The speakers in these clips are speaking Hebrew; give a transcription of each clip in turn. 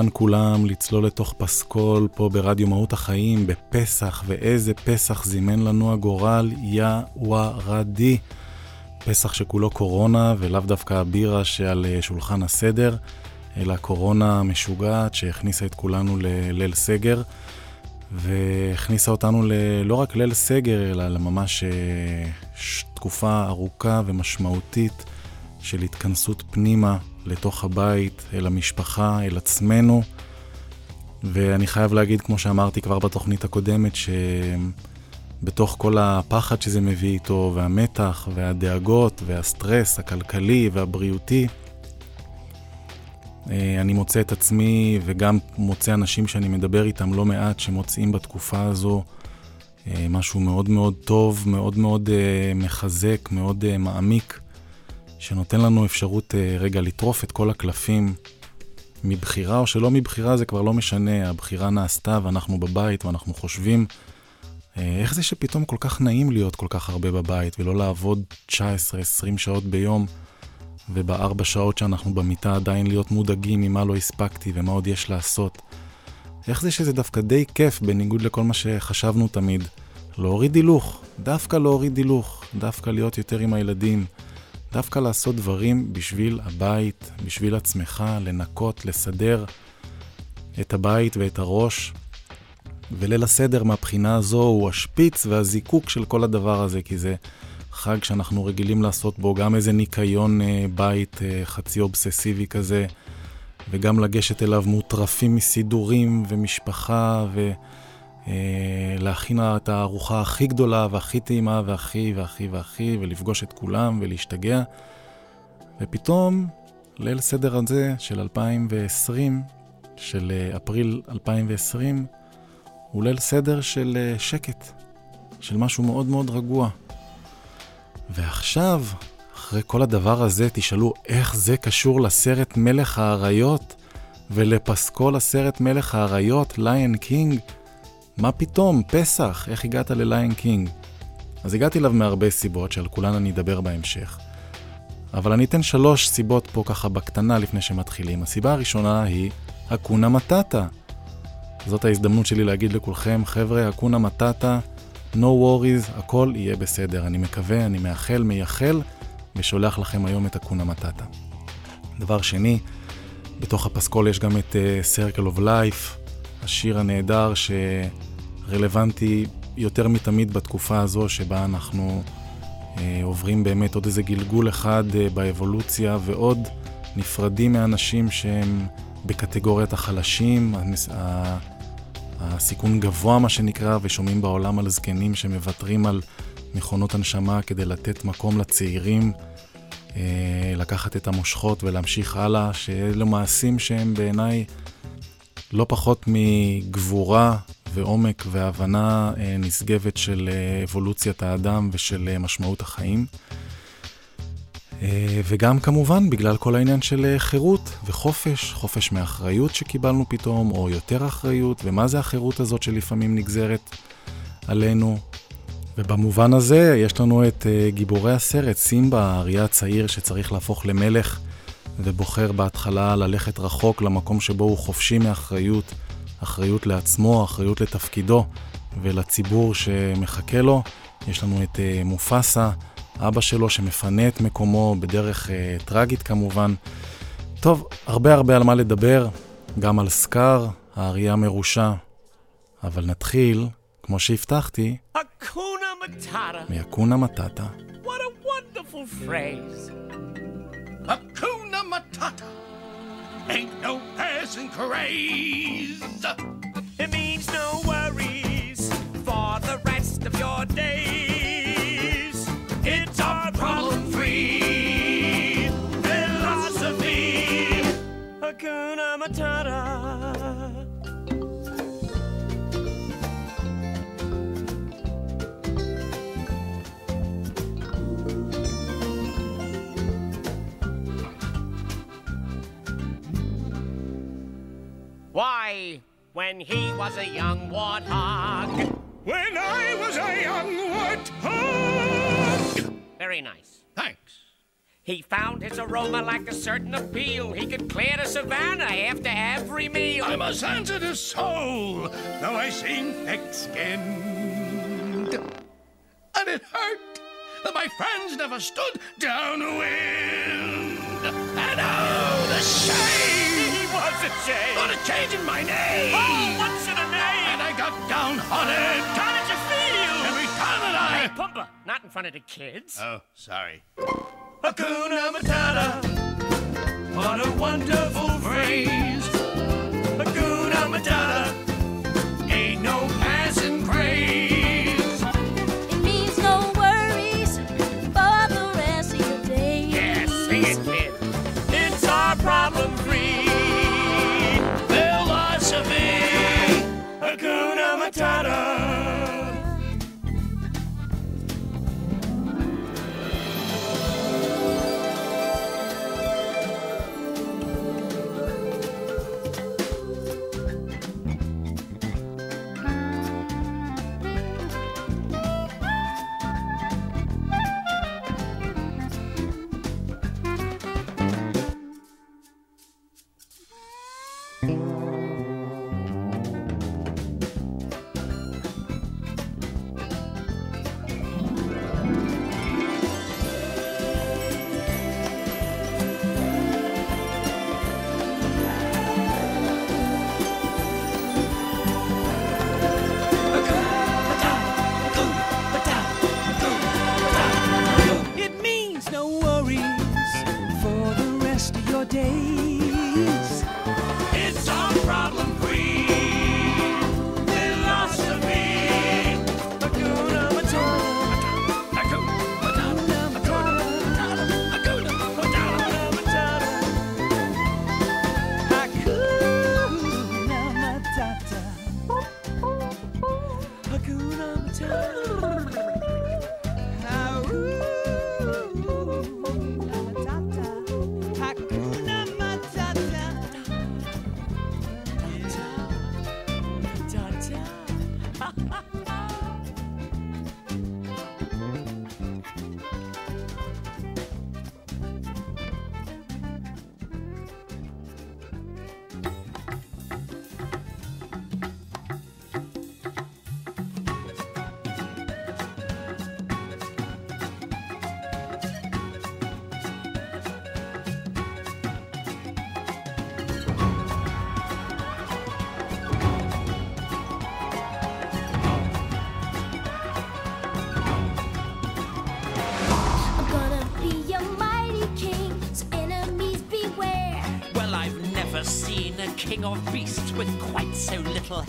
אהלן כולם, לצלול לתוך פסקול פה ברדיו מהות החיים, בפסח, ואיזה פסח זימן לנו הגורל, יא ווארדי. פסח שכולו קורונה, ולאו דווקא הבירה שעל אה, שולחן הסדר, אלא קורונה משוגעת שהכניסה את כולנו לליל סגר, והכניסה אותנו ל... לא רק ליל סגר, אלא לממש אה, תקופה ארוכה ומשמעותית של התכנסות פנימה לתוך הבית, אל המשפחה, אל עצמנו. ואני חייב להגיד, כמו שאמרתי כבר בתוכנית הקודמת, שבתוך כל הפחד שזה מביא איתו, והמתח, והדאגות, והסטרס הכלכלי והבריאותי, אה, אני מוצא את עצמי וגם מוצא אנשים שאני מדבר איתם לא מעט שמוצאים בתקופה הזו אה, משהו מאוד מאוד טוב, מאוד מאוד אה, מחזק, מאוד מעמיק. שנותן לנו אפשרות אה, רגע לטרוף את כל הקלפים מבחירה או שלא מבחירה, זה כבר לא משנה, הבחירה נעשתה ואנחנו בבית ואנחנו חושבים אה, איך זה שפתאום כל כך נעים להיות כל כך הרבה בבית ולא לעבוד 19-20 שעות ביום ובארבע שעות שאנחנו במיטה עדיין להיות מודאגים ממה לא הספקתי ומה עוד יש לעשות. איך זה שזה דווקא די כיף בניגוד לכל מה שחשבנו תמיד. להוריד הילוך, דווקא להוריד הילוך, דווקא להיות יותר עם הילדים. דווקא לעשות דברים בשביל הבית, בשביל עצמך, לנקות, לסדר את הבית ואת הראש. וליל הסדר מהבחינה הזו הוא השפיץ והזיקוק של כל הדבר הזה, כי זה חג שאנחנו רגילים לעשות בו גם איזה ניקיון אה, בית אה, חצי אובססיבי כזה, וגם לגשת אליו מוטרפים מסידורים ומשפחה, ו... אה, להכין את הארוחה הכי גדולה והכי טעימה והכי והכי והכי, ולפגוש את כולם ולהשתגע. ופתאום, ליל סדר הזה של 2020, של אה, אפריל 2020, הוא ליל סדר של אה, שקט, של משהו מאוד מאוד רגוע. ועכשיו, אחרי כל הדבר הזה, תשאלו איך זה קשור לסרט מלך האריות ולפסקול הסרט מלך האריות, Lion King. מה פתאום, פסח, איך הגעת ל Lion King? אז הגעתי אליו מהרבה סיבות, שעל כולן אני אדבר בהמשך. אבל אני אתן שלוש סיבות פה ככה בקטנה לפני שמתחילים. הסיבה הראשונה היא אקונה מטאטה. זאת ההזדמנות שלי להגיד לכולכם, חבר'ה, אקונה מטאטה, no worries, הכל יהיה בסדר. אני מקווה, אני מאחל, מייחל, ושולח לכם היום את אקונה מטאטה. דבר שני, בתוך הפסקול יש גם את uh, Circle of Life, השיר הנהדר שרלוונטי יותר מתמיד בתקופה הזו שבה אנחנו אה, עוברים באמת עוד איזה גלגול אחד אה, באבולוציה ועוד נפרדים מאנשים שהם בקטגוריית החלשים, הסיכון גבוה מה שנקרא, ושומעים בעולם על זקנים שמוותרים על מכונות הנשמה כדי לתת מקום לצעירים. אה, לקחת את המושכות ולהמשיך הלאה, שאלו מעשים שהם בעיניי לא פחות מגבורה ועומק והבנה אה, נשגבת של אה, אבולוציית האדם ושל אה, משמעות החיים. וגם כמובן בגלל כל העניין של חירות וחופש, חופש מאחריות שקיבלנו פתאום, או יותר אחריות, ומה זה החירות הזאת שלפעמים נגזרת עלינו. ובמובן הזה יש לנו את גיבורי הסרט, סימבה, האריה הצעיר שצריך להפוך למלך. ובוחר בהתחלה ללכת רחוק למקום שבו הוא חופשי מאחריות, אחריות לעצמו, אחריות לתפקידו ולציבור שמחכה לו. יש לנו את uh, מופסה, אבא שלו שמפנה את מקומו בדרך uh, טרגית כמובן. טוב, הרבה הרבה על מה לדבר, גם על סקאר, האריה המרושע. אבל נתחיל, כמו שהבטחתי, מאקונה מטאטה. What a wonderful phrase. Hakuna Matata ain't no passing craze. It means no worries for the rest of your days. It's our problem free philosophy. Hakuna Matata. Why, when he was a young warthog. When I was a young warthog! Very nice. Thanks. He found his aroma like a certain appeal. He could clear the savannah after every meal. I'm a sensitive soul, though I seem thick-skinned. And it hurt that my friends never stood downwind. And oh, the shame! What's? What a change in my name! Oh, what's in a name? And I got downhearted. How did you feel? Every time that I... Hey, Pumper, not in front of the kids. Oh, sorry. Hakuna Matata, what a wonderful phrase. Hakuna Matata. of beasts with quite so little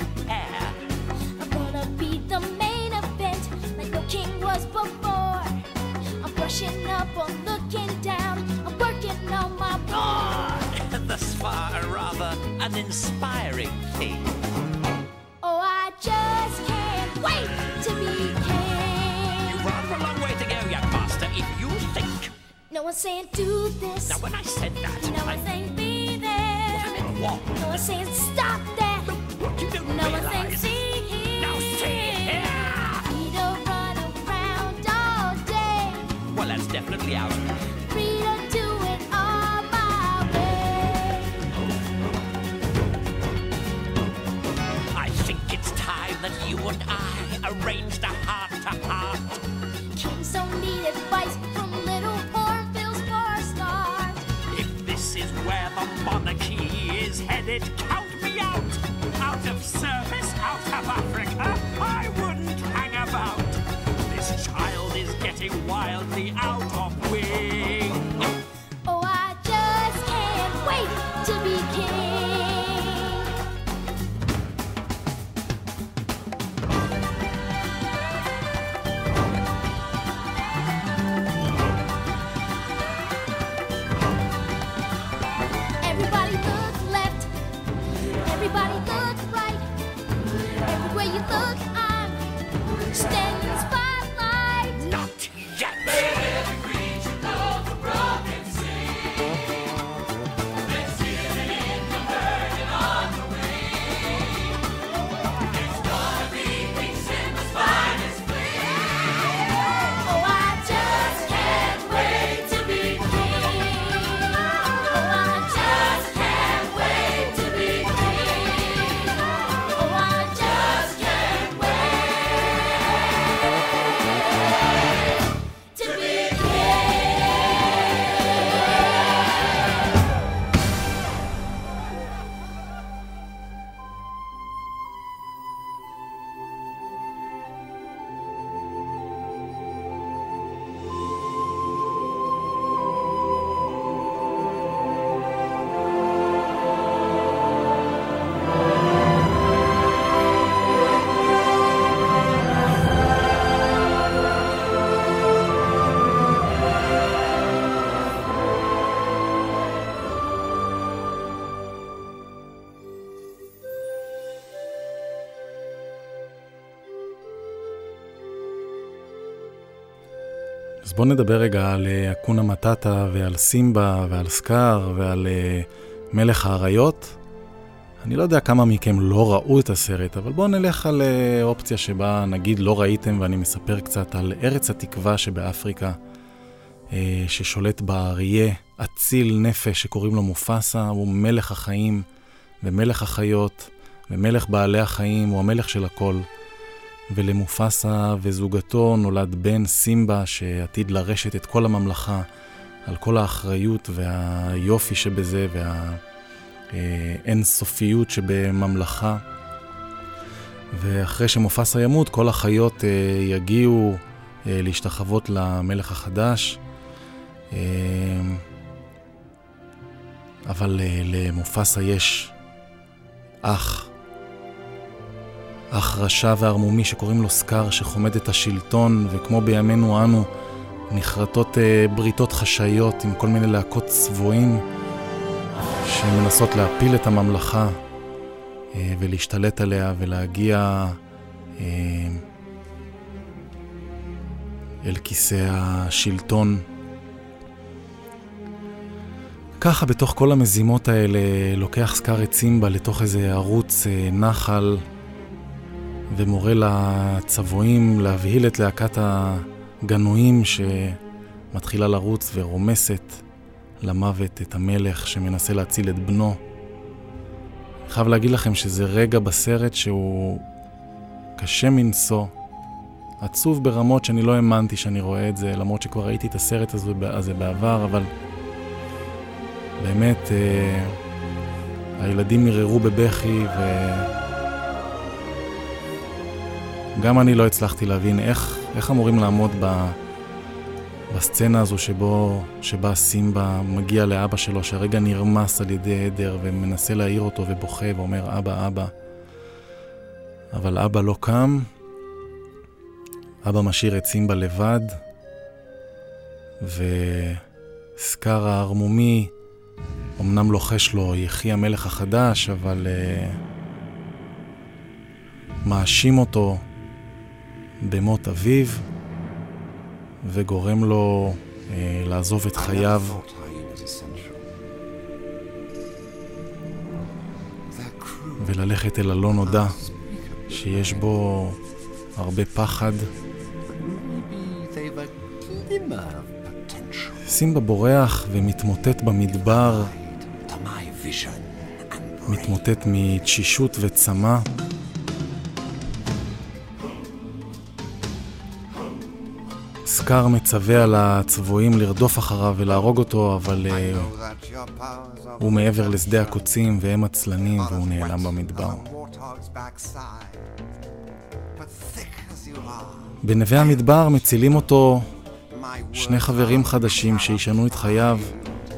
it. Out אז בואו נדבר רגע על אה, אקונה מטאטה ועל סימבה ועל סקאר ועל אה, מלך האריות. אני לא יודע כמה מכם לא ראו את הסרט, אבל בואו נלך על אה, אופציה שבה נגיד לא ראיתם ואני מספר קצת על ארץ התקווה שבאפריקה, ששולט באריה אציל נפש שקוראים לו מופסה, הוא מלך החיים ומלך החיות ומלך בעלי החיים, הוא המלך של הכל. ולמופסה וזוגתו נולד בן סימבה שעתיד לרשת את כל הממלכה על כל האחריות והיופי שבזה והאינסופיות שבממלכה. ואחרי שמופסה ימות, כל החיות אה, יגיעו אה, להשתחוות למלך החדש. אה, אבל למופסה יש אח אח רשע וערמומי שקוראים לו סקאר, שחומד את השלטון, וכמו בימינו אנו, נחרטות אה, בריתות חשאיות עם כל מיני להקות צבועים שמנסות להפיל את הממלכה אה, ולהשתלט עליה ולהגיע אה, אל כיסא השלטון. ככה בתוך כל המזימות האלה לוקח סקאר את סימבה לתוך איזה ערוץ אה, נחל ומורה לצבועים להבהיל את להקת הגנועים שמתחילה לרוץ ורומסת למוות את המלך שמנסה להציל את בנו. אני חייב להגיד לכם שזה רגע בסרט שהוא קשה מנשוא, עצוב ברמות שאני לא האמנתי שאני רואה את זה, למרות שכבר ראיתי את הסרט הזה בעבר, אבל באמת אה, הילדים ערערו בבכי ו... גם אני לא הצלחתי להבין איך, איך אמורים לעמוד ב, בסצנה הזו שבו, שבה סימבה מגיע לאבא שלו, שהרגע נרמס על ידי עדר ומנסה להעיר אותו ובוכה ואומר אבא, אבא. אבל אבא לא קם, אבא משאיר את סימבה לבד, וסקאר הערמומי אמנם לוחש לו, יחי המלך החדש, אבל uh, מאשים אותו במות אביו, וגורם לו אה, לעזוב את חייו. וללכת אל הלא נודע, שיש בו הרבה פחד. סימבה בורח ומתמוטט במדבר, מתמוטט מתשישות וצמא. סקאר מצווה על הצבועים לרדוף אחריו ולהרוג אותו, אבל uh, הוא מעבר לשדה הקוצים והם עצלנים והוא נעלם במדבר. בנווה המדבר מצילים אותו שני חברים חדשים שישנו את חייו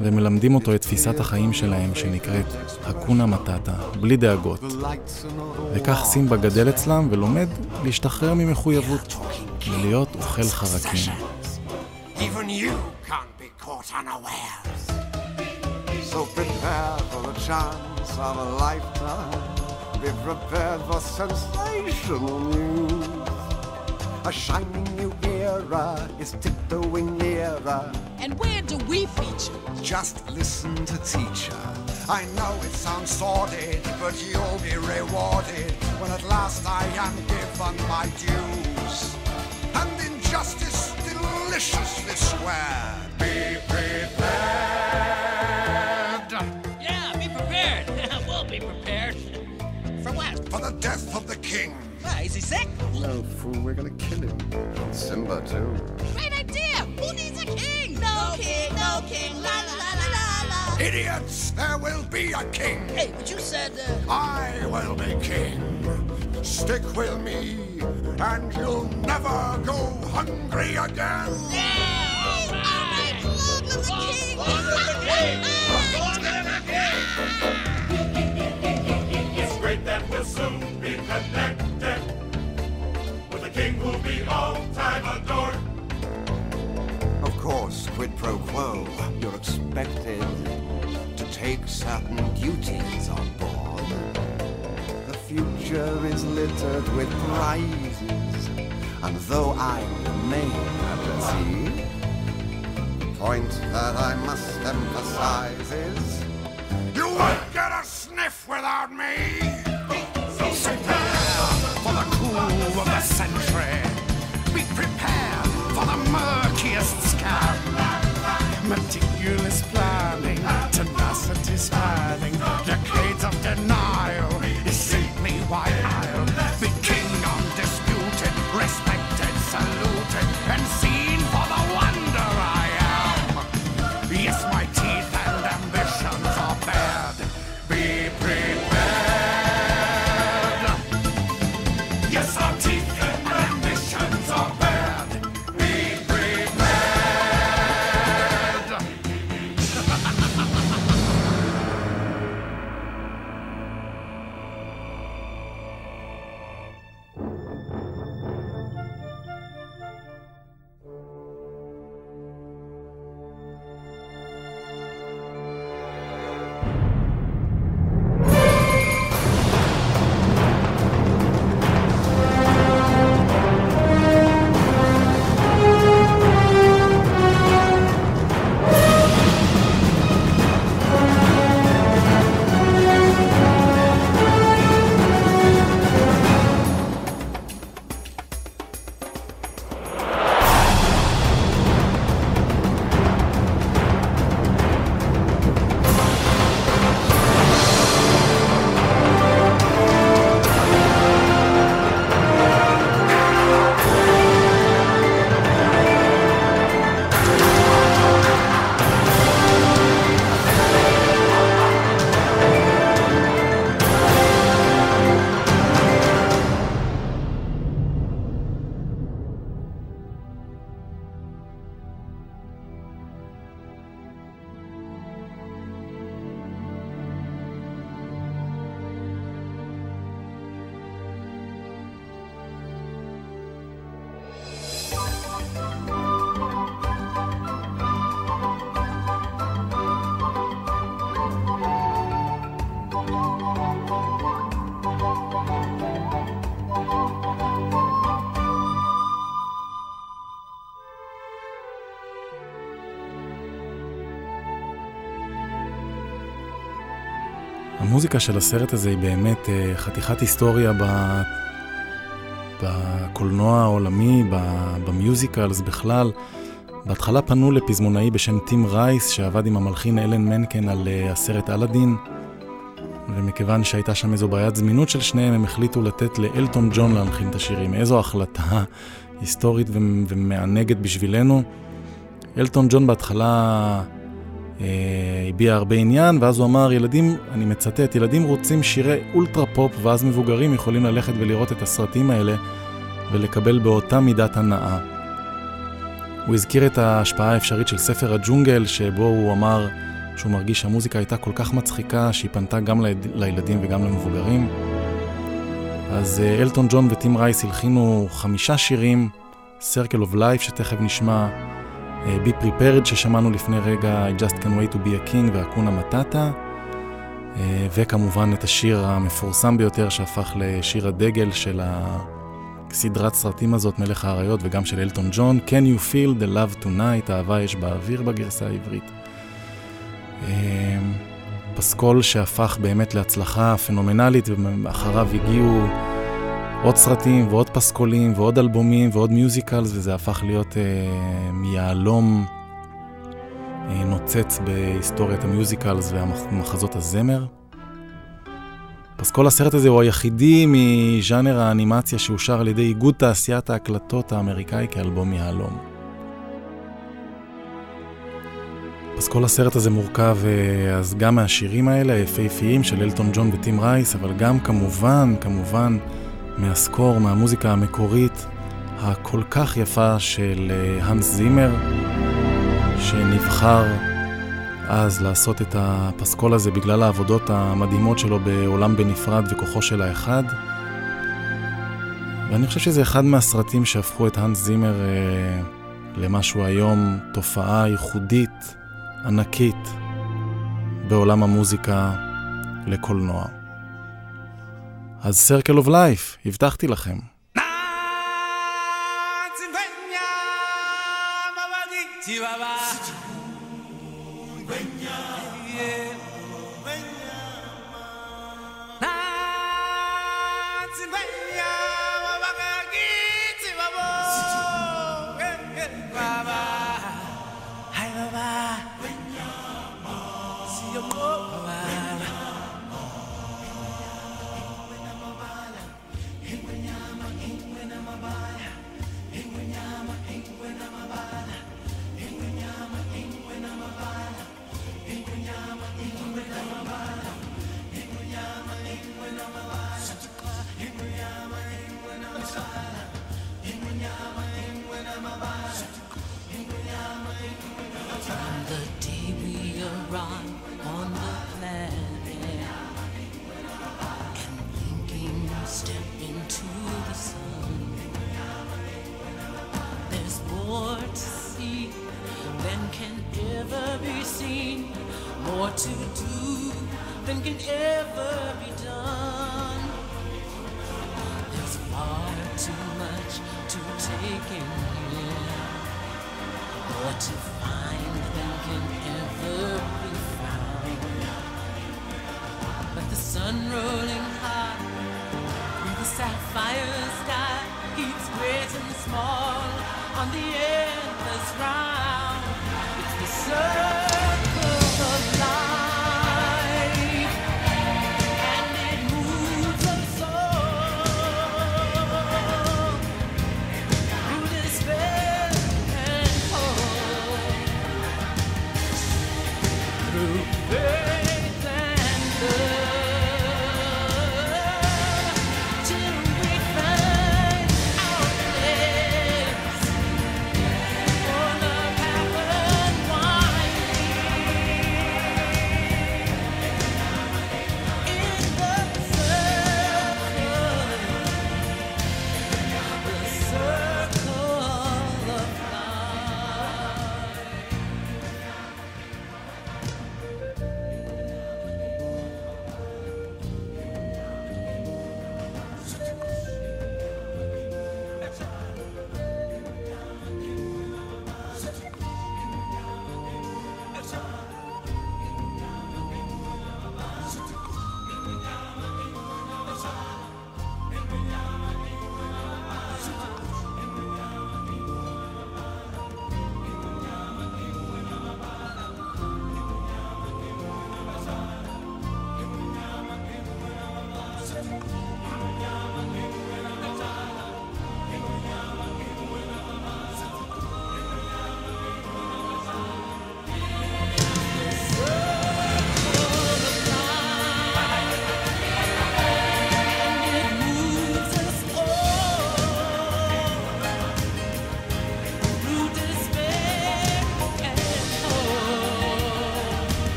ומלמדים אותו את תפיסת החיים שלהם שנקראת הקונה מטאטה, בלי דאגות. וכך סימבה גדל אצלם ולומד להשתחרר ממחויבות. להיות אוכל חרקים. Be prepared for sensational news. A shining new era is tiptoeing nearer. And where do we feature? Just listen to teacher. I know it sounds sordid, but you'll be rewarded when at last I am given my dues. And injustice deliciously swear. Be prepared he sick? No, fool, we're gonna kill him. Simba, too. Great idea! Who needs a king? No, king, no king, la la la la la la. Idiots, there will be a king. Hey, but you said, uh... I will be king. Stick with me, and you'll never go hungry again. It's quid pro quo, you're expected to take certain duties on board. The future is littered with prizes. And though I remain at the sea, the point that I must emphasize is you won't get a sniff without me. Prepare for the coup of the century. Be prepared for the murkiest scam meticulous plan. המוזיקה של הסרט הזה היא באמת אה, חתיכת היסטוריה. בקולנוע העולמי. במיוזיקלס בכלל. בהתחלה פנו לפזמונאי בשם טים רייס, שעבד עם המלחין אלן מנקן על אה, הסרט אלאדין, ומכיוון שהייתה שם איזו בעיית זמינות של שניהם, הם החליטו לתת לאלטון ג'ון להלחין את השירים. איזו החלטה היסטורית. ומענגת בשבילנו. אלטון ג'ון בהתחלה אה, הביע הרבה עניין, ואז הוא אמר, ילדים, אני מצטט, ילדים רוצים שירי אולטרה פופ, ואז מבוגרים יכולים ללכת ולראות את הסרטים האלה ולקבל באותה מידת הנאה. הוא הזכיר את ההשפעה האפשרית של ספר הג'ונגל, שבו הוא אמר שהוא מרגיש שהמוזיקה הייתה כל כך מצחיקה, שהיא פנתה גם לילד, לילדים וגם למבוגרים. אז אה, אלטון ג'ון וטים רייס הלחינו חמישה שירים, Circle of Life שתכף נשמע, אה, Be Prepared ששמענו לפני רגע, I Just Can Wait to be a King ואקונה מטאטה, אה, וכמובן את השיר המפורסם ביותר שהפך לשיר הדגל של הסדרת סרטים הזאת, מלך האריות, וגם של אלטון ג'ון, Can You Feel the Love Tonight, אהבה יש באוויר בגרסה העברית. אה, פסקול שהפך באמת להצלחה פנומנלית, ואחריו הגיעו עוד סרטים ועוד פסקולים ועוד אלבומים ועוד מיוזיקלס, וזה הפך להיות אה, מיהלום אה, נוצץ בהיסטוריית ה musicals והמחזות הזמר. פסקול הסרט הזה הוא היחידי מז'אנר האנימציה שאושר על ידי איגוד תעשיית ההקלטות האמריקאי כאלבום יהלום. פסקול הסרט הזה מורכב אה, אז גם מהשירים האלה, היפהפיים של אלטון ג'ון וטים רייס, אבל גם כמובן, כמובן, מה score, מהמוזיקה המקורית הכל כך יפה של אה, האנס זימר, שנבחר אז לעשות את הפסקול הזה בגלל העבודות המדהימות שלו בעולם בנפרד וכוחו של האחד. ואני חושב שזה אחד מהסרטים שהפכו את האנס זימר אה, למשהו היום, תופעה ייחודית, ענקית בעולם המוזיקה לקולנוע. אז Circle of Life, הבטחתי לכם. Chihuahua. Ever be done. There's far too much to take in here. More to find than can ever be found. But the sun rolling high through the sapphire sky keeps great and small on the endless round. It's the circle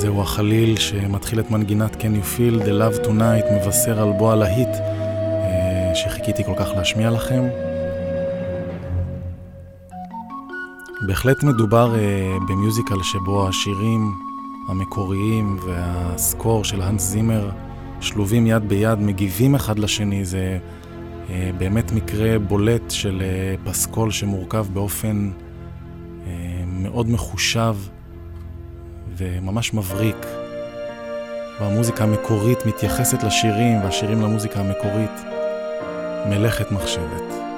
וזהו החליל שמתחיל את מנגינת Can You Feel The Love Tonight, מבשר על בוא הלהיט אה, שחיכיתי כל כך להשמיע לכם. בהחלט מדובר אה, במיוזיקל שבו השירים המקוריים והסקור של האנס זימר שלובים יד ביד, מגיבים אחד לשני, זה אה, באמת מקרה בולט של פסקול שמורכב באופן מאוד מחושב. וממש מבריק. והמוזיקה המקורית מתייחסת לשירים, והשירים למוזיקה המקורית. מלאכת מחשבת.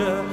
soldier.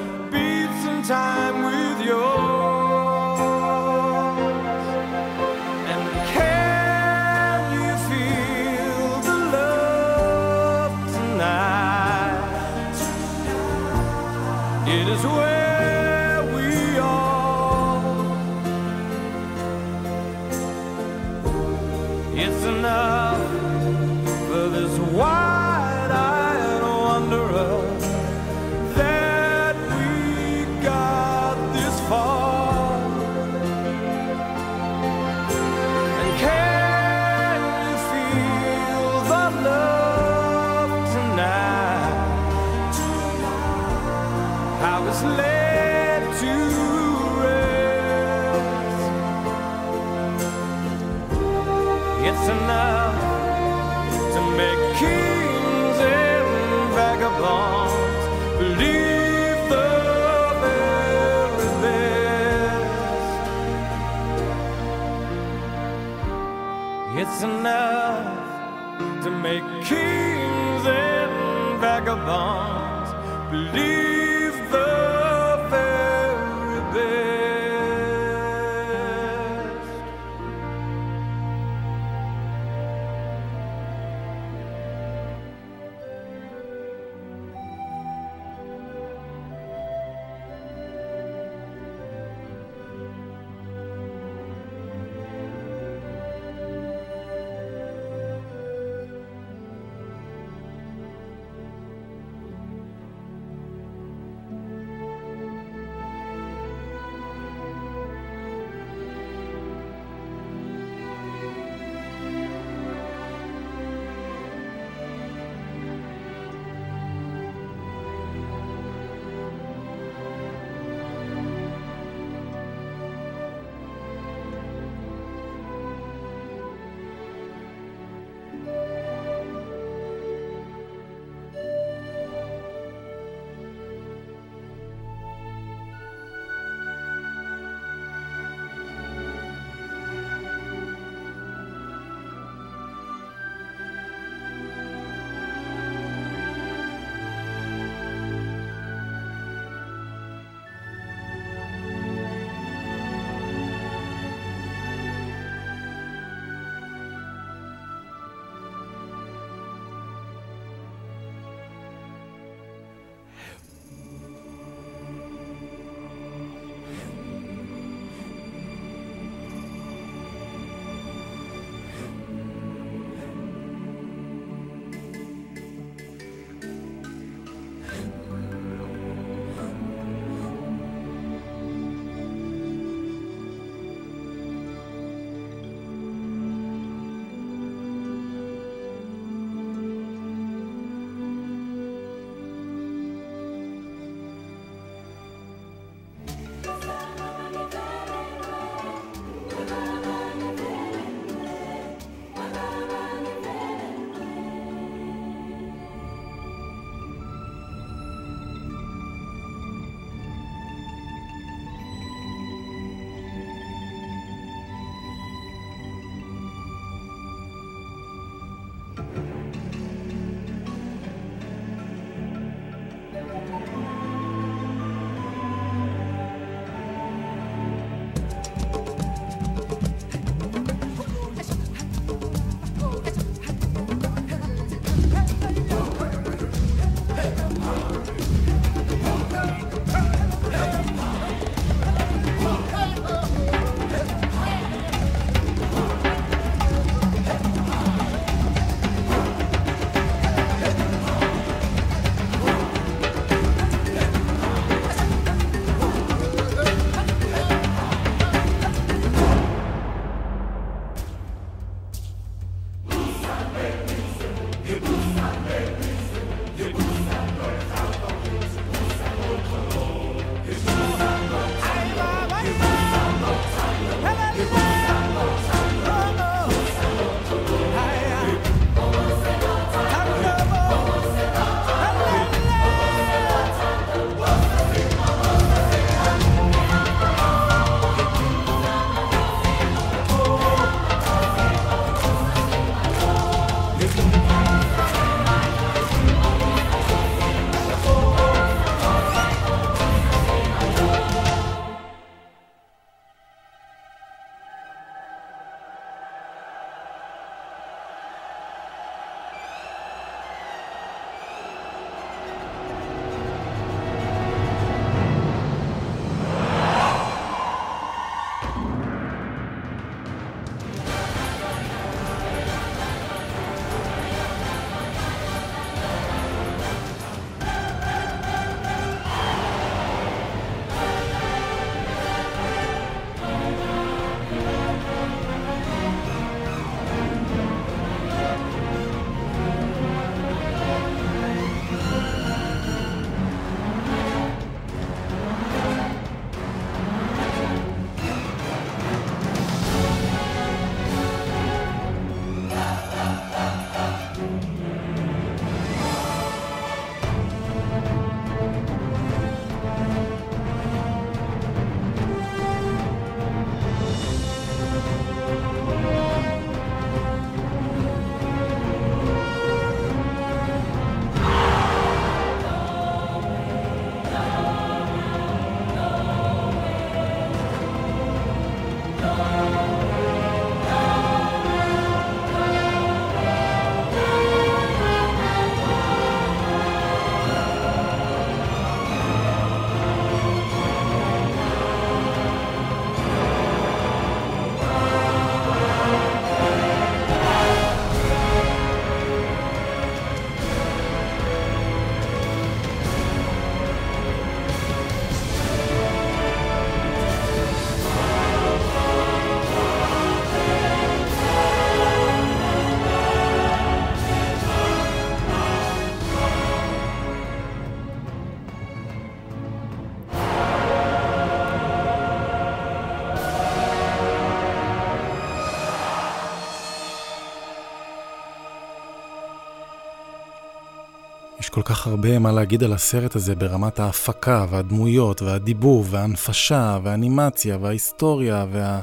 כל כך הרבה מה להגיד על הסרט הזה ברמת ההפקה והדמויות והדיבוב וההנפשה והאנימציה וההיסטוריה וה...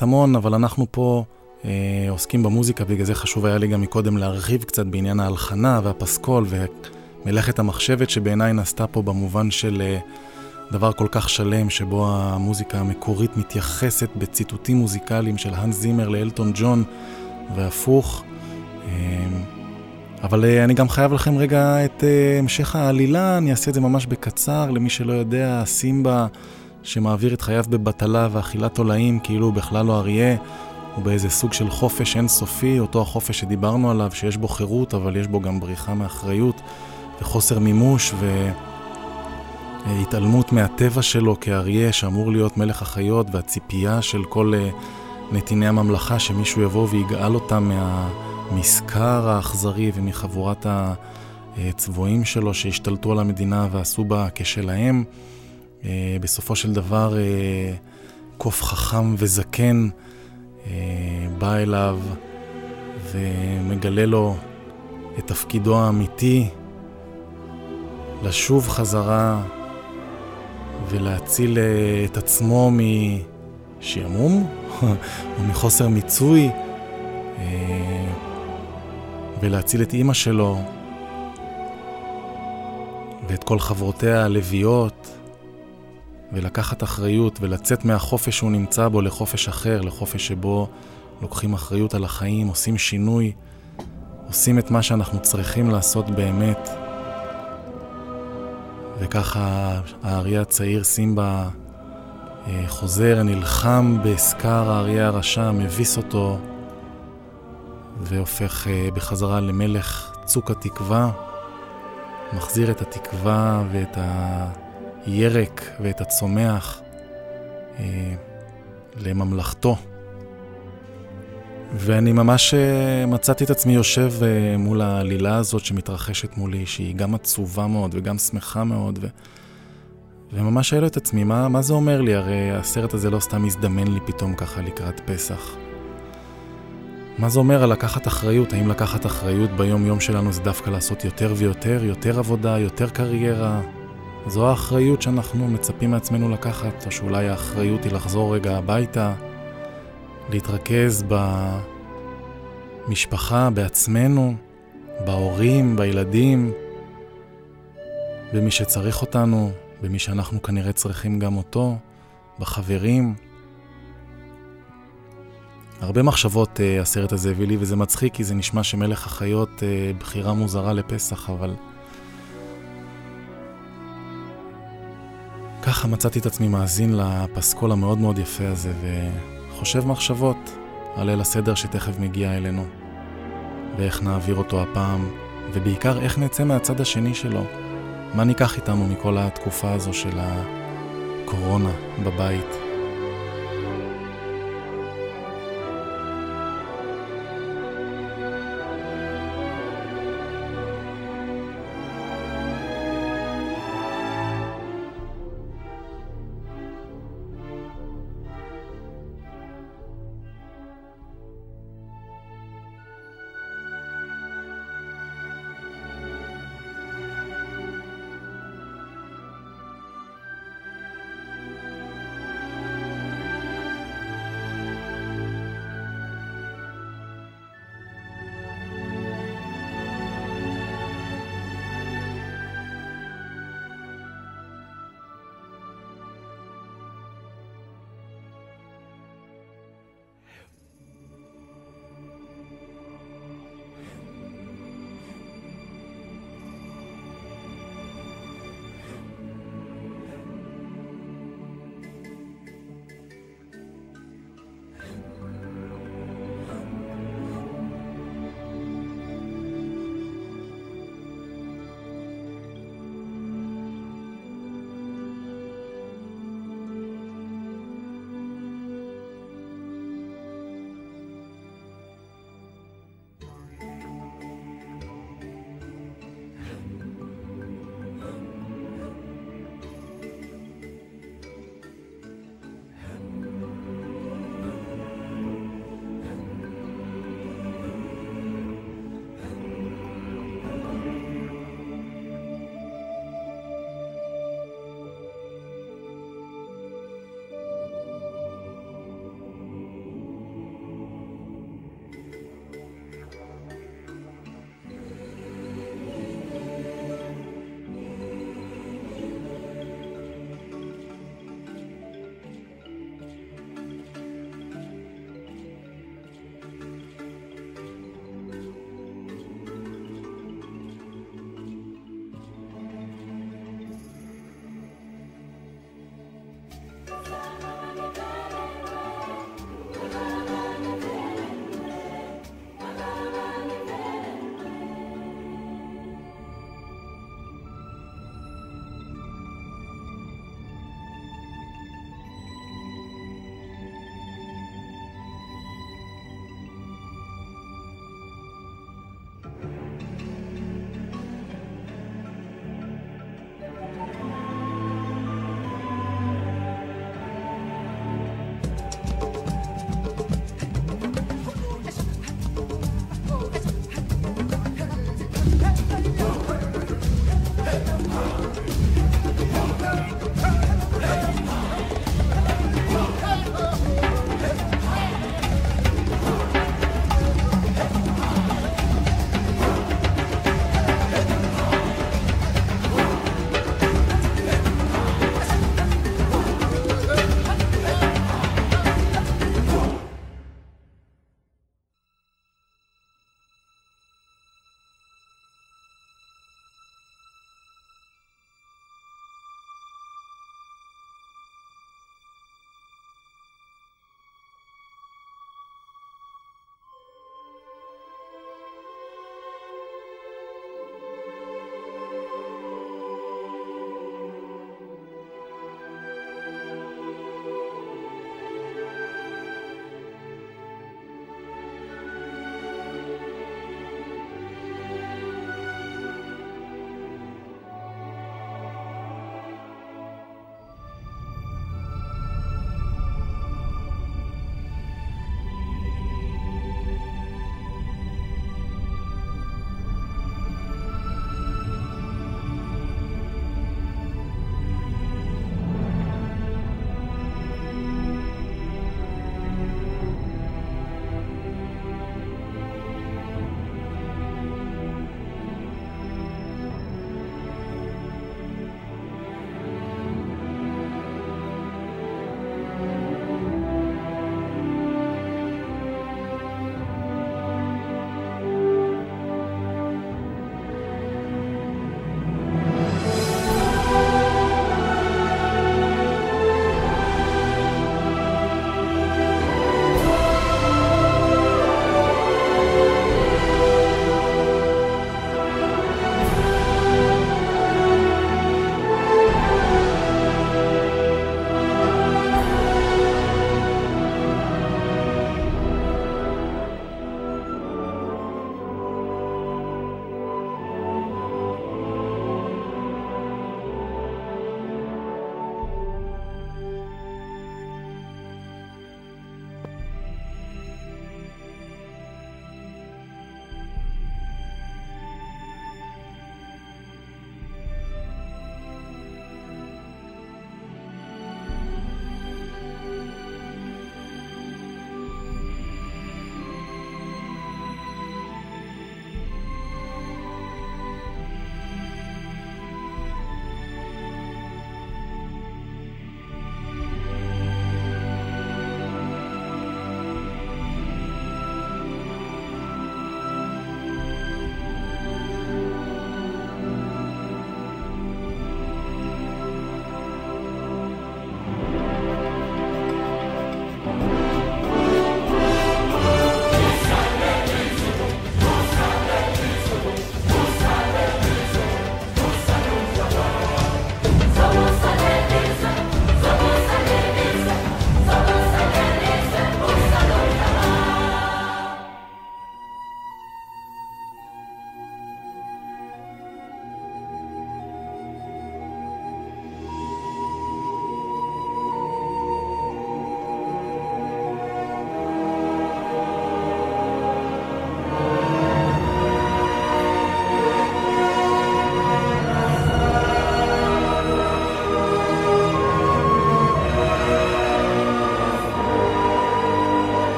המון, אבל אנחנו פה אה, עוסקים במוזיקה, בגלל זה חשוב היה לי גם מקודם להרחיב קצת בעניין ההלחנה והפסקול ומלאכת המחשבת שבעיניי נעשתה פה במובן של אה, דבר כל כך שלם, שבו המוזיקה המקורית מתייחסת בציטוטים מוזיקליים של האנס זימר לאלטון ג'ון והפוך. אה, אבל uh, אני גם חייב לכם רגע את uh, המשך העלילה, אני אעשה את זה ממש בקצר, למי שלא יודע, סימבה שמעביר את חייו בבטלה ואכילת תולעים, כאילו הוא בכלל לא אריה, הוא באיזה סוג של חופש אינסופי, אותו החופש שדיברנו עליו, שיש בו חירות, אבל יש בו גם בריחה מאחריות וחוסר מימוש והתעלמות מהטבע שלו כאריה שאמור להיות מלך החיות, והציפייה של כל uh, נתיני הממלכה שמישהו יבוא ויגאל אותם מה... המסקר האכזרי ומחבורת הצבועים שלו שהשתלטו על המדינה ועשו בה כשלהם. אה, בסופו של דבר אה, קוף חכם וזקן אה, בא אליו ומגלה לו את תפקידו האמיתי, לשוב חזרה ולהציל את עצמו משעמום או מחוסר מיצוי. ולהציל את אימא שלו ואת כל חברותיה הלוויות, ולקחת אחריות ולצאת מהחופש שהוא נמצא בו לחופש אחר, לחופש שבו לוקחים אחריות על החיים, עושים שינוי, עושים את מה שאנחנו צריכים לעשות באמת. וככה האריה הצעיר סימבה אה, חוזר, נלחם בסקר האריה הרשע, מביס אותו. והופך אה, בחזרה למלך צוק התקווה, מחזיר את התקווה ואת הירק ואת הצומח אה, לממלכתו. ואני ממש אה, מצאתי את עצמי יושב מול העלילה הזאת שמתרחשת מולי, שהיא גם עצובה מאוד וגם שמחה מאוד, ו... וממש שאלו את עצמי, מה, מה זה אומר לי? הרי הסרט הזה לא סתם הזדמן לי פתאום ככה לקראת פסח. מה זה אומר על לקחת אחריות? האם לקחת אחריות ביום-יום שלנו זה דווקא לעשות יותר ויותר, יותר עבודה, יותר קריירה? זו האחריות שאנחנו מצפים מעצמנו לקחת, או שאולי האחריות היא לחזור רגע הביתה, להתרכז במשפחה, בעצמנו, בהורים, בילדים, במי שצריך אותנו, במי שאנחנו כנראה צריכים גם אותו, בחברים. הרבה מחשבות uh, הסרט הזה הביא לי, וזה מצחיק כי זה נשמע שמלך החיות uh, בחירה מוזרה לפסח, אבל... ככה מצאתי את עצמי מאזין לפסקול המאוד מאוד יפה הזה, וחושב מחשבות על ליל הסדר שתכף מגיע אלינו, ואיך נעביר אותו הפעם, ובעיקר איך נצא מהצד השני שלו. מה ניקח איתנו מכל התקופה הזו של הקורונה בבית.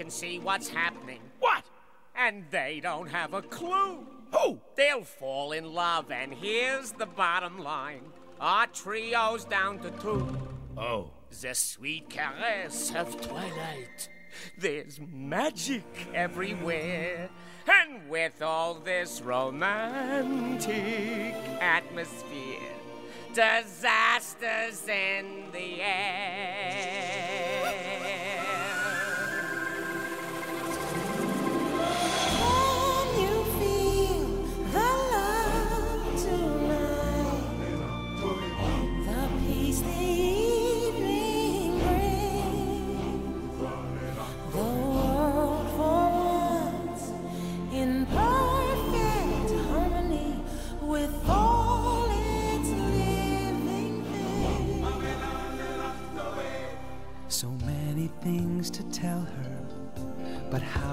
Can see what's happening. What? And they don't have a clue. Who? They'll fall in love, and here's the bottom line. Our trio's down to two. Oh. The sweet caress of twilight. There's magic everywhere. And with all this romantic atmosphere, disasters in the air.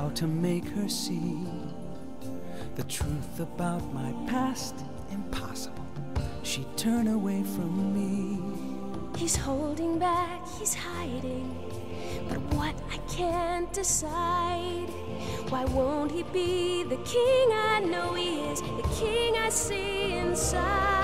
How to make her see the truth about my past? Impossible. She'd turn away from me. He's holding back, he's hiding. But what I can't decide. Why won't he be the king I know he is, the king I see inside?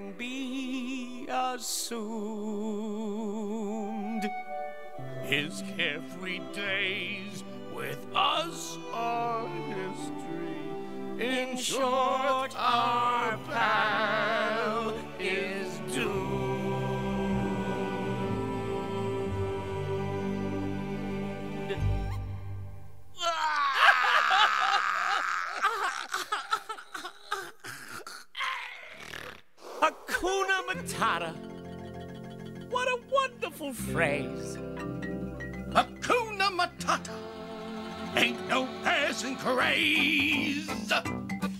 Can be assumed His carefree days with us are history. In short, our Hakuna Matata. What a wonderful phrase. Hakuna Matata. Ain't no passing craze.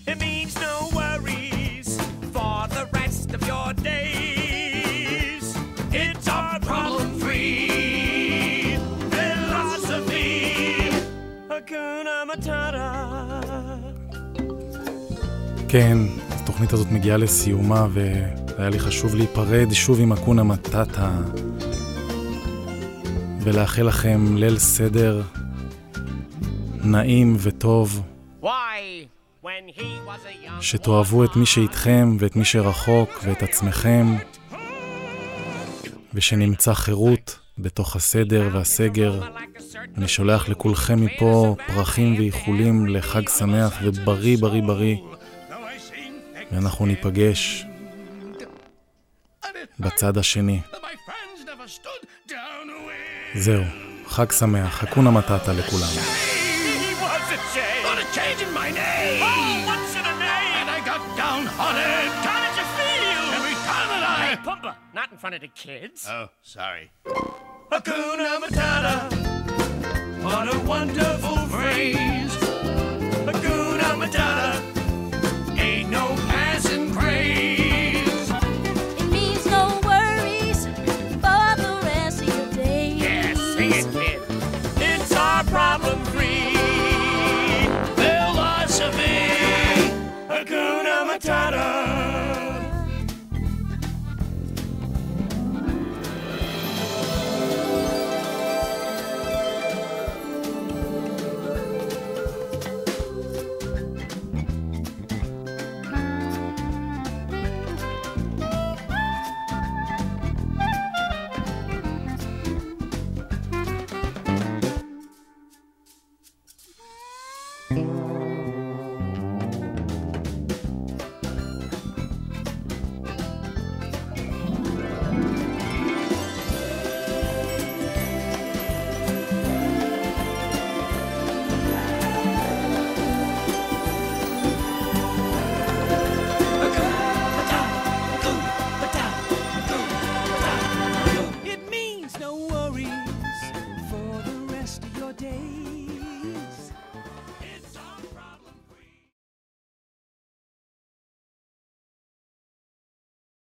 It means no worries for the rest of your days. It's our problem free philosophy. Hakuna Matata. כן, התוכנית הזאת מגיעה לסיומה, והיה לי חשוב להיפרד שוב עם אקונה מטאטה, ולאחל לכם ליל סדר נעים וטוב, שתאהבו את מי שאיתכם ואת מי שרחוק ואת עצמכם, ושנמצא חירות בתוך הסדר והסגר. אני שולח לכולכם מפה פרחים ואיחולים לחג שמח ובריא בריא בריא, ואנחנו ניפגש בצד השני. זהו, חג שמח, חכונה מטאטה לכולם. He was a change. What a change in my name. Oh, what's in a name? And I got downhearted. How did you feel? Every time that I. Hey, Pumba, not in front of the kids. Oh, sorry. Hakuna Matata. What a wonderful phrase. Hakuna Matata.